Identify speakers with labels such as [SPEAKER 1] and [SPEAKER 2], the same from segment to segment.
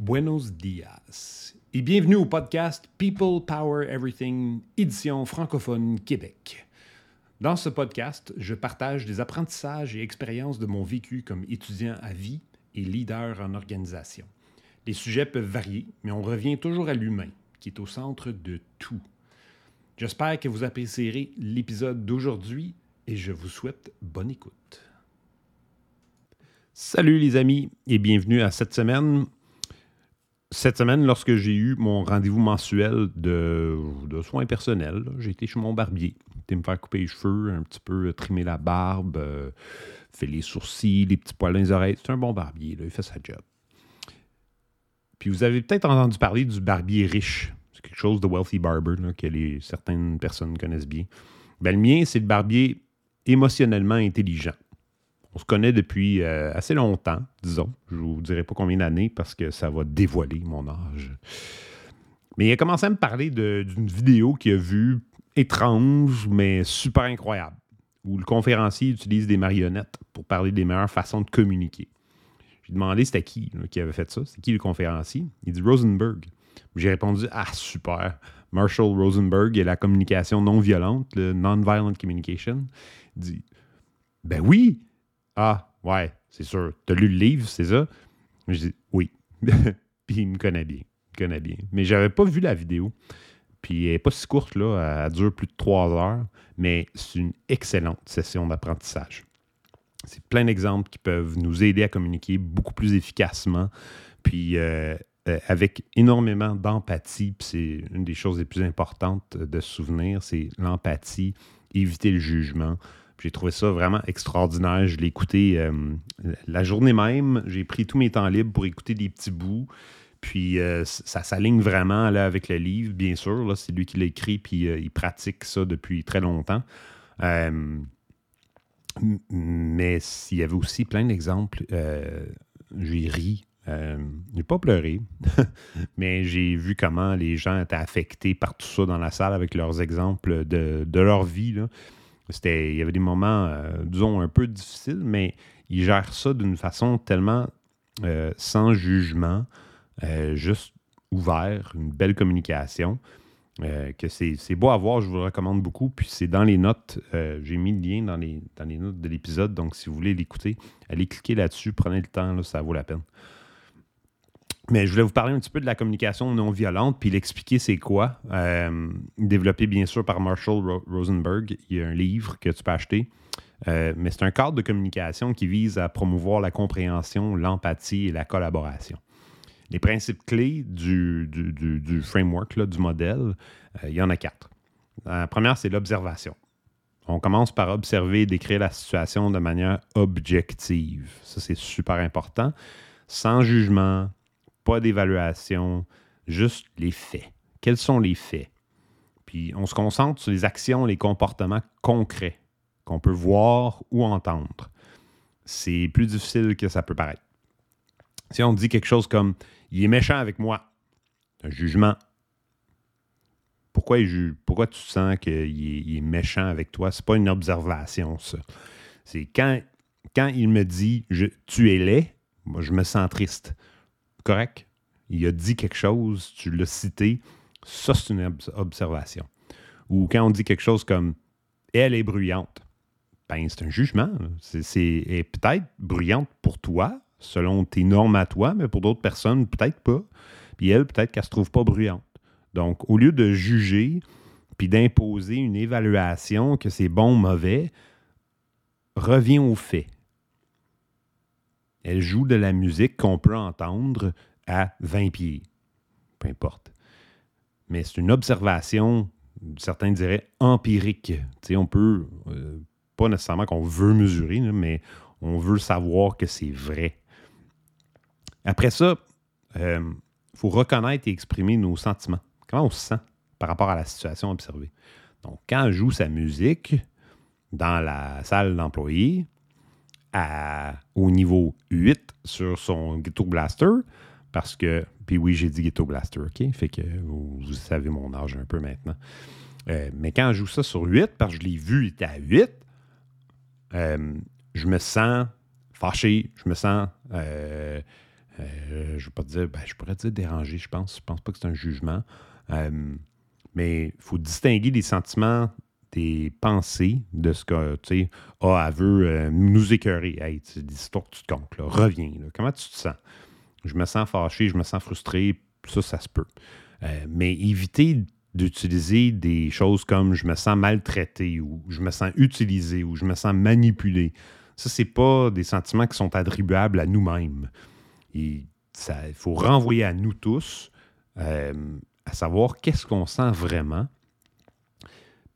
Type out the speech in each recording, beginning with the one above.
[SPEAKER 1] Buenos dias et bienvenue au podcast People Power Everything, édition francophone Québec. Dans ce podcast, je partage des apprentissages et expériences de mon vécu comme étudiant à vie et leader en organisation. Les sujets peuvent varier, mais on revient toujours à l'humain, qui est au centre de tout. J'espère que vous apprécierez l'épisode d'aujourd'hui et je vous souhaite bonne écoute. Salut les amis et bienvenue à cette semaine cette semaine, lorsque j'ai eu mon rendez-vous mensuel de, soins personnels, j'ai été chez mon barbier. J'ai me faire couper les cheveux, un petit peu euh, trimer la barbe, euh, faire les sourcils, les petits poils dans les oreilles. C'est un bon barbier, il fait sa job. Puis vous avez peut-être entendu parler du barbier riche. C'est quelque chose de wealthy barber que certaines personnes connaissent bien. Ben, le mien, c'est le barbier émotionnellement intelligent. On se connaît depuis euh, assez longtemps, disons. Je ne vous dirai pas combien d'années parce que ça va dévoiler mon âge. Mais il a commencé à me parler d'une vidéo qu'il a vue étrange, mais super incroyable, où le conférencier utilise des marionnettes pour parler des meilleures façons de communiquer. J'ai demandé c'était qui qui avait fait ça, c'est qui le conférencier? Il dit Rosenberg. J'ai répondu Ah, super. Marshall Rosenberg et la communication non violente, le non-violent communication. Il dit Ben oui, ah, ouais, c'est sûr. Tu as lu le livre, c'est ça? Je dis Oui. Puis il me connaît bien. Il me connaît bien. Mais j'avais pas vu la vidéo. Puis elle n'est pas si courte, là. Elle dure plus de trois heures. Mais c'est une excellente session d'apprentissage. C'est plein d'exemples qui peuvent nous aider à communiquer beaucoup plus efficacement. Puis euh, euh, avec énormément d'empathie. C'est une des choses les plus importantes de se souvenir, c'est l'empathie, éviter le jugement. J'ai trouvé ça vraiment extraordinaire. Je l'ai écouté euh, la journée même. J'ai pris tous mes temps libres pour écouter des petits bouts. Puis euh, ça s'aligne vraiment là, avec le livre, bien sûr. C'est lui qui l'a écrit, puis euh, il pratique ça depuis très longtemps. mais il y avait aussi plein d'exemples. j'ai ri. j'ai pas pleuré, mais j'ai vu comment les gens étaient affectés par tout ça dans la salle avec leurs exemples de, de leur vie. Là il y avait des moments, euh, disons, un peu difficiles, mais il gère ça d'une façon tellement euh, sans jugement, euh, juste ouvert, une belle communication, que c'est beau à voir, je vous le recommande beaucoup. Puis c'est dans les notes, j'ai mis le lien dans les, dans les notes de l'épisode, donc si vous voulez l'écouter, allez cliquer là-dessus, prenez le temps, ça vaut la peine. Mais je voulais vous parler un petit peu de la communication non violente, puis l'expliquer c'est quoi. Euh, développé bien sûr par Marshall Rosenberg. Il y a un livre que tu peux acheter. Euh, mais c'est un cadre de communication qui vise à promouvoir la compréhension, l'empathie et la collaboration. Les principes clés du, du, framework, du modèle, euh, il y en a quatre. La première, c'est l'observation. On commence par observer et décrire la situation de manière objective. Ça, c'est super important. Sans jugement, pas d'évaluation, juste les faits. Quels sont les faits? Puis on se concentre sur les actions, les comportements concrets qu'on peut voir ou entendre. C'est plus difficile que ça peut paraître. Si on dit quelque chose comme il est méchant avec moi, un jugement. Pourquoi, il Pourquoi tu sens qu'il est, méchant avec toi? Ce n'est pas une observation, ça. C'est quand, il me dit tu es laid, moi je me sens triste correct. Il a dit quelque chose, tu l'as cité, ça c'est une observation. Ou quand on dit quelque chose comme elle est bruyante, ben c'est un jugement. C'est peut-être bruyante pour toi, selon tes normes à toi, mais pour d'autres personnes, peut-être pas. Puis elle, peut-être qu'elle se trouve pas bruyante. Donc, au lieu de juger puis d'imposer une évaluation que c'est bon ou mauvais, reviens aux faits. Elle joue de la musique qu'on peut entendre à 20 pieds. Peu importe. Mais c'est une observation, certains diraient empirique. on peut, euh, pas nécessairement qu'on veut mesurer, mais on veut savoir que c'est vrai. Après ça, il euh, faut reconnaître et exprimer nos sentiments. Comment on se sent par rapport à la situation observée? Donc, quand elle joue sa musique dans la salle d'employés, au niveau 8 sur son Ghetto Blaster. Parce que, puis oui, j'ai dit Ghetto Blaster, OK? Fait que vous, savez mon âge un peu maintenant. Euh, mais quand je joue ça sur 8, parce que je l'ai vu, il était à 8, euh, je me sens fâché, je me sens euh, je ne pas dire, ben, je pourrais dire déranger, je pense. Je pense pas que c'est un jugement. mais il faut distinguer les sentiments des pensées de ce que, tu sais, ah, elle veut nous écœurer. Hey, c'est l'histoire que tu te comptes, là. Reviens, Comment tu te sens? Je me sens fâché, je me sens frustré, ça, ça se peut. mais éviter d'utiliser des choses comme je me sens maltraité ou je me sens utilisé ou je me sens manipulé. Ça, ce pas des sentiments qui sont attribuables à nous-mêmes. Il faut renvoyer à nous tous, euh, à savoir qu'est-ce qu'on sent vraiment.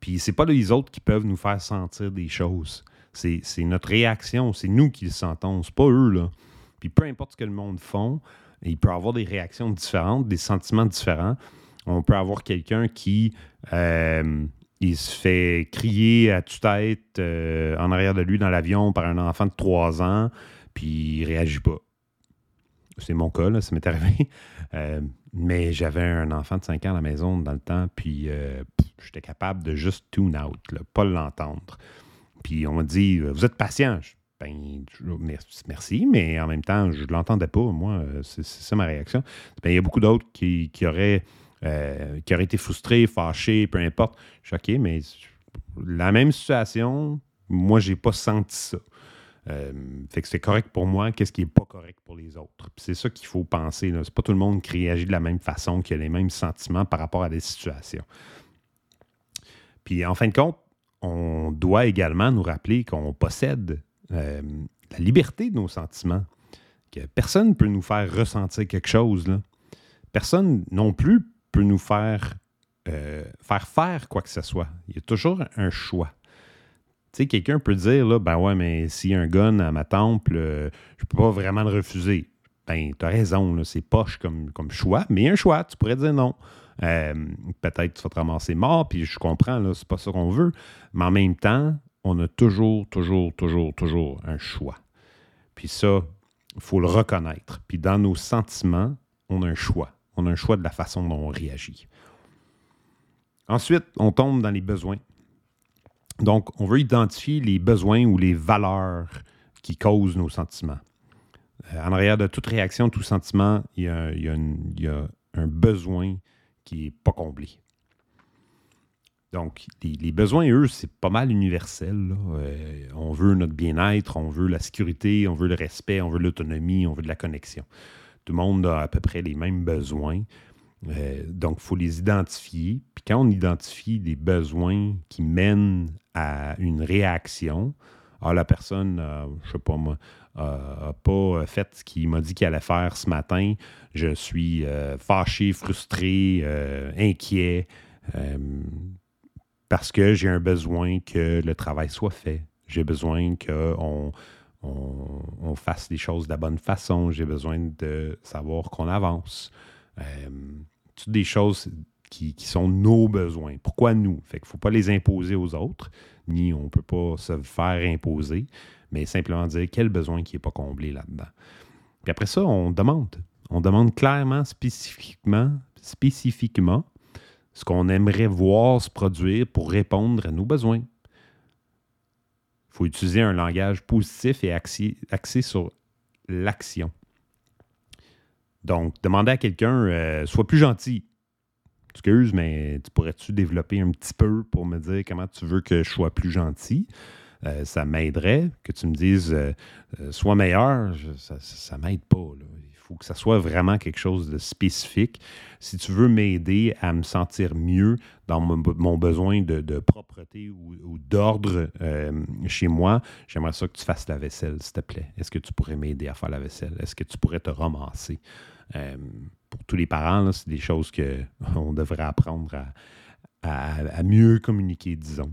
[SPEAKER 1] Puis c'est pas les autres qui peuvent nous faire sentir des choses. C'est notre réaction, c'est nous qui le sentons, c'est pas eux. Là. Puis peu importe ce que le monde font, il peut avoir des réactions différentes, des sentiments différents. On peut avoir quelqu'un qui euh, il se fait crier à tue-tête euh, en arrière de lui dans l'avion par un enfant de 3 ans, puis il réagit pas. C'est mon cas, là, ça m'est arrivé. Euh, mais j'avais un enfant de 5 ans à la maison dans le temps, puis j'étais capable de juste tune out, là, pas l'entendre. Puis on m'a dit Vous êtes patient. Ben, merci, mais en même temps, je ne l'entendais pas. Moi, c'est ça ma réaction. Ben, il y a beaucoup d'autres qui, qui auraient euh, qui aurait été frustré, fâché, peu importe. Choqué, mais la même situation, moi, j'ai pas senti ça. Euh, fait que c'est correct pour moi, qu'est-ce qui n'est pas correct pour les autres? C'est ça qu'il faut penser. Ce n'est pas tout le monde qui réagit de la même façon, qui a les mêmes sentiments par rapport à des situations. Puis en fin de compte, on doit également nous rappeler qu'on possède euh, la liberté de nos sentiments. Que personne ne peut nous faire ressentir quelque chose. Personne non plus peut nous faire, euh, faire faire quoi que ce soit. Il y a toujours un choix. Tu sais, quelqu'un peut dire, là, ben ouais, mais s'il y a un gun à ma temple, euh, je peux pas vraiment le refuser. Ben, tu as raison, c'est poche comme, comme choix, mais un choix, tu pourrais dire non. Euh, peut-être tu vas te ramasser mort, puis je comprends, c'est pas ça qu'on veut. Mais en même temps, on a toujours, toujours, toujours, toujours un choix. Puis ça, il faut le reconnaître. Puis dans nos sentiments, on a un choix. On a un choix de la façon dont on réagit. Ensuite, on tombe dans les besoins. Donc, on veut identifier les besoins ou les valeurs qui causent nos sentiments. Euh, en arrière de toute réaction, tout sentiment, il y a, un besoin qui n'est pas comblé. Donc, les, besoins, eux, c'est pas mal universel. Euh, on veut notre bien-être, on veut la sécurité, on veut le respect, on veut l'autonomie, on veut de la connexion. Tout le monde a à peu près les mêmes besoins. Euh, donc, il faut les identifier. Puis quand on identifie des besoins qui mènent à une réaction, ah, la personne, je ne sais pas moi, n'a pas fait ce qu'il m'a dit qu'il allait faire ce matin. Je suis euh, fâché, frustré, euh, inquiet, parce que j'ai un besoin que le travail soit fait. J'ai besoin qu'on on, fasse les choses de la bonne façon. J'ai besoin de savoir qu'on avance. Euh, toutes des choses qui, sont nos besoins. Pourquoi nous? Fait qu'il ne faut pas les imposer aux autres, ni on ne peut pas se faire imposer, mais simplement dire quel besoin qui n'est pas comblé là-dedans. Puis après ça, on demande. On demande clairement, spécifiquement, spécifiquement ce qu'on aimerait voir se produire pour répondre à nos besoins. Il faut utiliser un langage positif et axé, sur l'action. Donc, demander à quelqu'un, euh, sois plus gentil. Excuse, mais tu pourrais-tu développer un petit peu pour me dire comment tu veux que je sois plus gentil? Euh, ça m'aiderait que tu me dises, euh, sois meilleur. ça m'aide pas. Là faut que ça soit vraiment quelque chose de spécifique. Si tu veux m'aider à me sentir mieux dans mon, besoin de, propreté ou, d'ordre euh, chez moi, j'aimerais ça que tu fasses la vaisselle, s'il te plaît. Est-ce que tu pourrais m'aider à faire la vaisselle? Est-ce que tu pourrais te ramasser? Euh, pour tous les parents, c'est des choses qu'on devrait apprendre à, mieux communiquer, disons.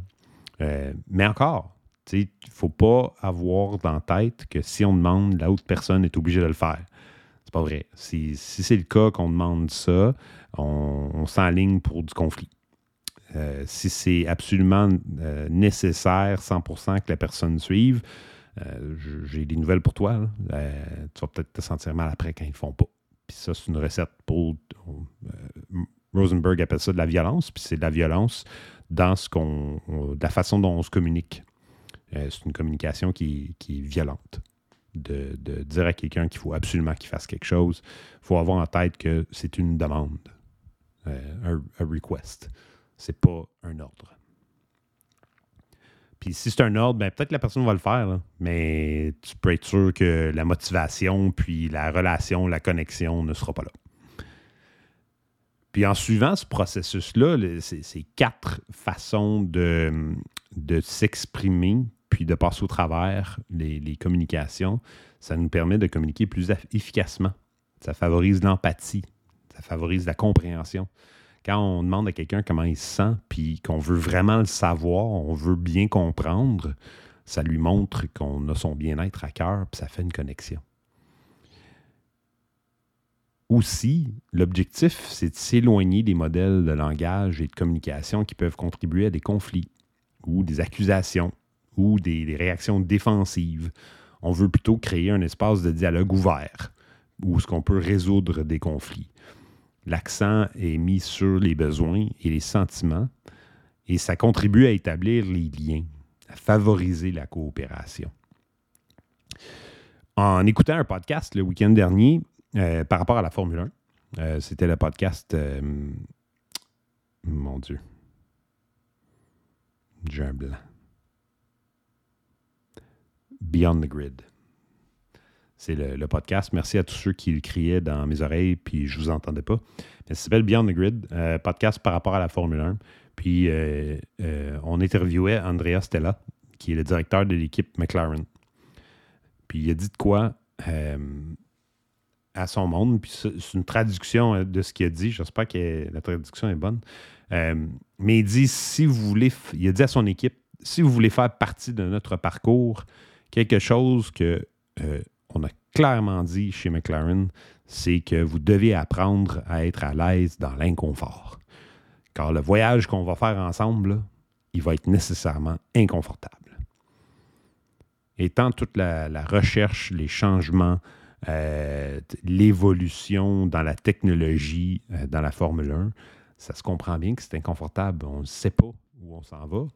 [SPEAKER 1] Euh, mais encore, il ne faut pas avoir dans tête que si on demande, la autre personne est obligée de le faire pas vrai. Si, c'est le cas qu'on demande ça, on, s'enligne pour du conflit. Euh, si c'est absolument euh, nécessaire, 100% que la personne suive, euh, j'ai des nouvelles pour toi. tu vas peut-être te sentir mal après quand ils ne font pas. Puis ça, c'est une recette pour. Rosenberg appelle ça de la violence, puis c'est de la violence dans ce qu'on, la façon dont on se communique. C'est une communication qui, qui est violente. de, dire à quelqu'un qu'il faut absolument qu'il fasse quelque chose. Il faut avoir en tête que c'est une demande, euh, un, request. C'est pas un ordre. Puis si c'est un ordre, ben peut-être que la personne va le faire, mais tu peux être sûr que la motivation, puis la relation, la connexion ne sera pas là. Puis en suivant ce processus-là, ces quatre façons de, de s'exprimer, puis de passer au travers les, communications, ça nous permet de communiquer plus efficacement. Ça favorise l'empathie, ça favorise la compréhension. Quand on demande à quelqu'un comment il se sent, puis qu'on veut vraiment le savoir, on veut bien comprendre, ça lui montre qu'on a son bien-être à cœur, puis ça fait une connexion aussi, l'objectif, c'est de s'éloigner des modèles de langage et de communication qui peuvent contribuer à des conflits ou des accusations ou des, réactions défensives. On veut plutôt créer un espace de dialogue ouvert où ce qu'on peut résoudre des conflits. L'accent est mis sur les besoins et les sentiments et ça contribue à établir les liens, à favoriser la coopération. En écoutant un podcast le week-end dernier, euh, par rapport à la Formule 1. Euh, c'était le podcast. Euh, mon Dieu. J'ai un. Beyond the Grid. C'est le, podcast. Merci à tous ceux qui le criaient dans mes oreilles, puis je ne vous entendais pas. ça s'appelle Beyond the Grid, podcast par rapport à la Formule 1. Puis on interviewait Andrea Stella, qui est le directeur de l'équipe McLaren. Puis il a dit de quoi à son monde. Puis c'est une traduction euh, de ce qu'il a dit. J'espère que la traduction est bonne. Euh, mais il dit si vous voulez, il a dit à son équipe, si vous voulez faire partie de notre parcours, quelque chose que euh, on a clairement dit chez McLaren, c'est que vous devez apprendre à être à l'aise dans l'inconfort. Car le voyage qu'on va faire ensemble, il va être nécessairement inconfortable. Étant toute la recherche, les changements, euh, l'évolution dans la technologie, euh, dans la Formule 1, ça se comprend bien que c'est inconfortable. On ne sait pas où on s'en va.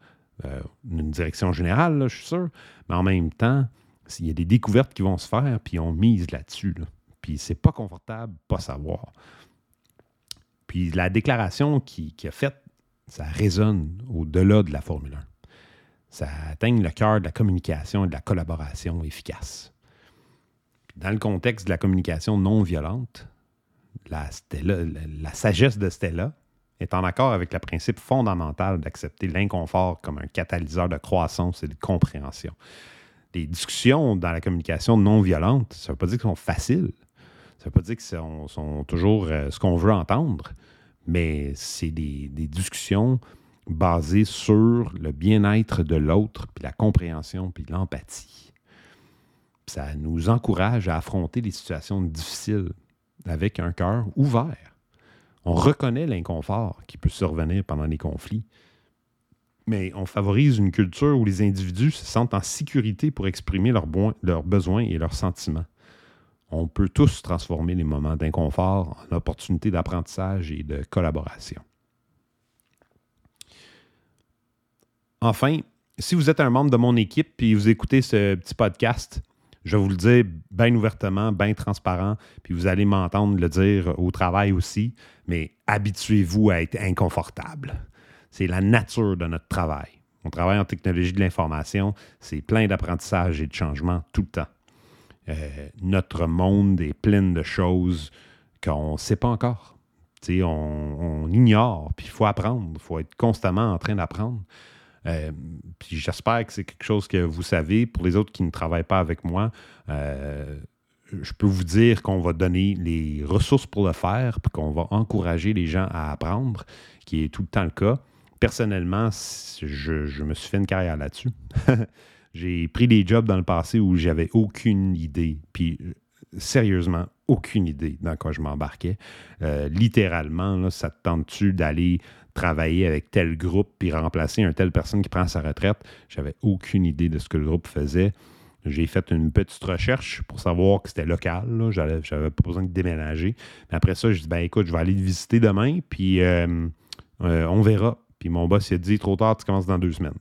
[SPEAKER 1] Euh, une direction générale, je suis sûr. Mais en même temps, il y a des découvertes qui vont se faire, puis on mise là-dessus. Puis c'est pas confortable, pas savoir. Puis la déclaration qu'il qui a faite, ça résonne au-delà de la Formule 1. Ça atteint le cœur de la communication et de la collaboration efficace. Dans le contexte de la communication non violente, la, sagesse de Stella est en accord avec le principe fondamental d'accepter l'inconfort comme un catalyseur de croissance et de compréhension. Les discussions dans la communication non violente, ça ne veut pas dire qu'elles sont faciles. Ça ne veut pas dire qu'elles sont, toujours euh, ce qu'on veut entendre, mais c'est des, des, discussions basées sur le bien-être de l'autre, puis la compréhension, puis l'empathie ça nous encourage à affronter les situations difficiles avec un cœur ouvert. On reconnaît l'inconfort qui peut survenir pendant les conflits, mais on favorise une culture où les individus se sentent en sécurité pour exprimer leurs, besoins et leurs sentiments. On peut tous transformer les moments d'inconfort en opportunités d'apprentissage et de collaboration. Enfin, si vous êtes un membre de mon équipe et vous écoutez ce petit podcast, je vais vous le dire bien ouvertement, bien transparent, puis vous allez m'entendre le dire au travail aussi, mais habituez-vous à être inconfortable. C'est la nature de notre travail. On travaille en technologie de l'information, c'est plein d'apprentissage et de changements tout le temps. Euh, notre monde est plein de choses qu'on ne sait pas encore. On, ignore, puis il faut apprendre, il faut être constamment en train d'apprendre. Euh, puis j'espère que c'est quelque chose que vous savez. Pour les autres qui ne travaillent pas avec moi, euh, je peux vous dire qu'on va donner les ressources pour le faire, puis qu'on va encourager les gens à apprendre, qui est tout le temps le cas. Personnellement, je, me suis fait une carrière là-dessus. J'ai pris des jobs dans le passé où j'avais aucune idée. Puis sérieusement, aucune idée dans quoi je m'embarquais. Euh, littéralement, là, ça te tente-tu d'aller travailler avec tel groupe puis remplacer une telle personne qui prend sa retraite. J'avais aucune idée de ce que le groupe faisait. J'ai fait une petite recherche pour savoir que c'était local. J'avais pas besoin de déménager. Mais après ça, je dis ben écoute, je vais aller le visiter demain, puis euh, euh, on verra. Puis mon boss il a dit trop tard, tu commences dans deux semaines.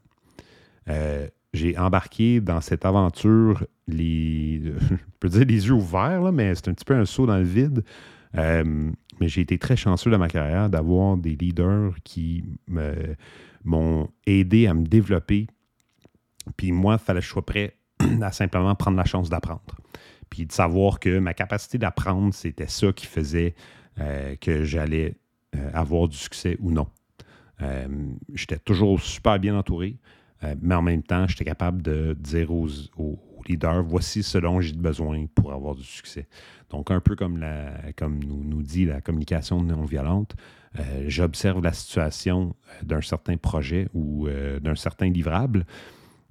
[SPEAKER 1] Euh, j'ai embarqué dans cette aventure, les, je peux dire les yeux ouverts, mais c'est un petit peu un saut dans le vide. Mais j'ai été très chanceux dans ma carrière d'avoir des leaders qui m'ont aidé à me développer. Puis moi, il fallait que je sois prêt à simplement prendre la chance d'apprendre. Puis de savoir que ma capacité d'apprendre, c'était ça qui faisait euh, que j'allais euh, avoir du succès ou non. j'étais toujours super bien entouré. Euh, mais en même temps, j'étais capable de dire aux, leaders, voici ce dont j'ai besoin pour avoir du succès. Donc, un peu comme, la, comme nous, nous dit la communication non violente, euh, j'observe la situation euh, d'un certain projet ou d'un certain livrable.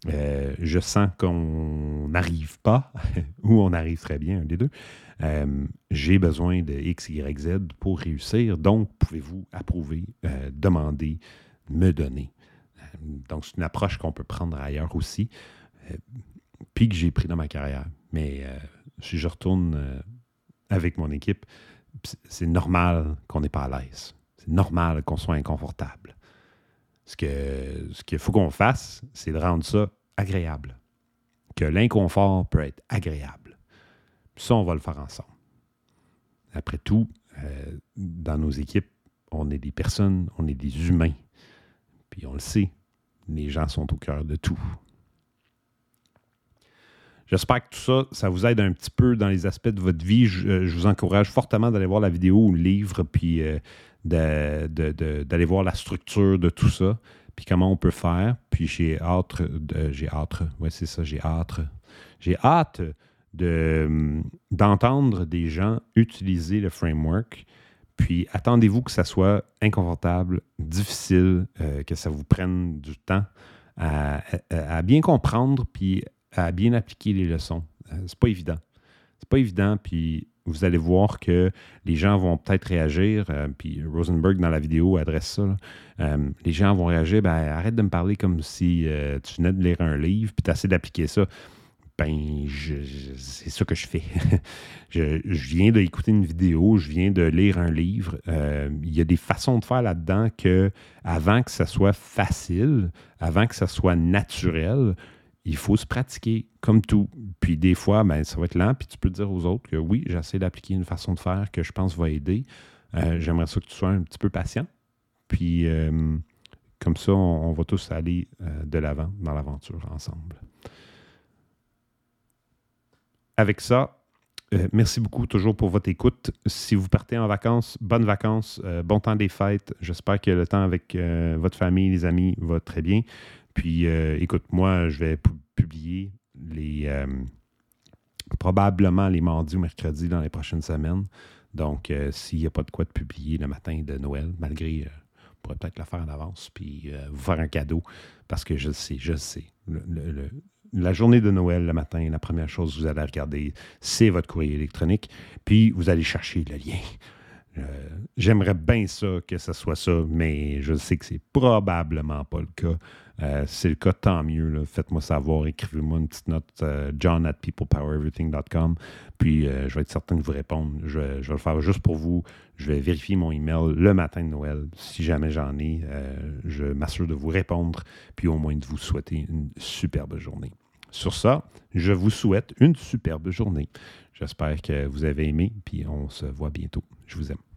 [SPEAKER 1] je sens qu'on n'arrive pas, ou on arrive très bien, un des deux. j'ai besoin de X, Y, Z pour réussir. Donc, pouvez-vous approuver, demander, me donner? Donc, c'est une approche qu'on peut prendre ailleurs aussi, euh, puis que j'ai pris dans ma carrière. Mais euh, si je retourne euh, avec mon équipe, c'est normal qu'on n'est pas à l'aise. C'est normal qu'on soit inconfortable. Ce qu'il ce faut qu'on fasse, c'est de rendre ça agréable. Que l'inconfort peut être agréable. Ça, on va le faire ensemble. Après tout, dans nos équipes, on est des personnes, on est des humains. Puis on le sait, les gens sont au cœur de tout. J'espère que tout ça, ça vous aide un petit peu dans les aspects de votre vie. Je, euh, vous encourage fortement d'aller voir la vidéo ou le livre, puis euh, d'aller voir la structure de tout ça, puis comment on peut faire. Puis j'ai hâte, j'ai hâte, ouais c'est ça, j'ai hâte, j'ai hâte d'entendre des gens utiliser le framework puis attendez-vous que ça soit inconfortable, difficile, euh, que ça vous prenne du temps à, bien comprendre puis à bien appliquer les leçons. Euh, c'est pas évident. C'est pas évident, puis vous allez voir que les gens vont peut-être réagir, euh, puis Rosenberg dans la vidéo adresse ça. les gens vont réagir, ben arrête de me parler comme si tu venais de lire un livre, puis tu essayé d'appliquer ça ben, c'est ça que je fais. je, viens d'écouter une vidéo, je viens de lire un livre. Euh, il y a des façons de faire là-dedans que, avant que ça soit facile, avant que ça soit naturel, il faut se pratiquer comme tout. Puis des fois, ben, ça va être lent, puis tu peux dire aux autres que oui, j'essaie d'appliquer une façon de faire que je pense va aider. Euh, j'aimerais ça que tu sois un petit peu patient. Puis euh, comme ça, on va tous aller de l'avant dans l'aventure ensemble avec ça, euh, merci beaucoup toujours pour votre écoute. Si vous partez en vacances, bonnes vacances, euh, bon temps des fêtes. J'espère que le temps avec euh, votre famille, les amis va très bien. Puis, écoute, moi, je vais publier les probablement les mardis ou mercredis dans les prochaines semaines. Donc, s'il n'y a pas de quoi de publier le matin de Noël, malgré on pourrait peut-être le faire en avance, puis vous faire un cadeau, parce que je le sais, je le sais. la journée de Noël, le matin, la première chose que vous allez regarder, c'est votre courrier électronique, puis vous allez chercher le lien. Euh, j'aimerais bien ça, que ce soit ça, mais je sais que c'est probablement pas le cas. Euh, si c'est le cas, tant mieux. Faites-moi savoir, écrivez-moi une petite note, euh, john at peoplepowereverything.com, puis je vais être certain de vous répondre. Je je vais, le faire juste pour vous. Je vais vérifier mon email le matin de Noël. Si jamais j'en ai, je m'assure de vous répondre, puis au moins de vous souhaiter une superbe journée. Sur ça, je vous souhaite une superbe journée. J'espère que vous avez aimé, puis on se voit bientôt. Je vous aime.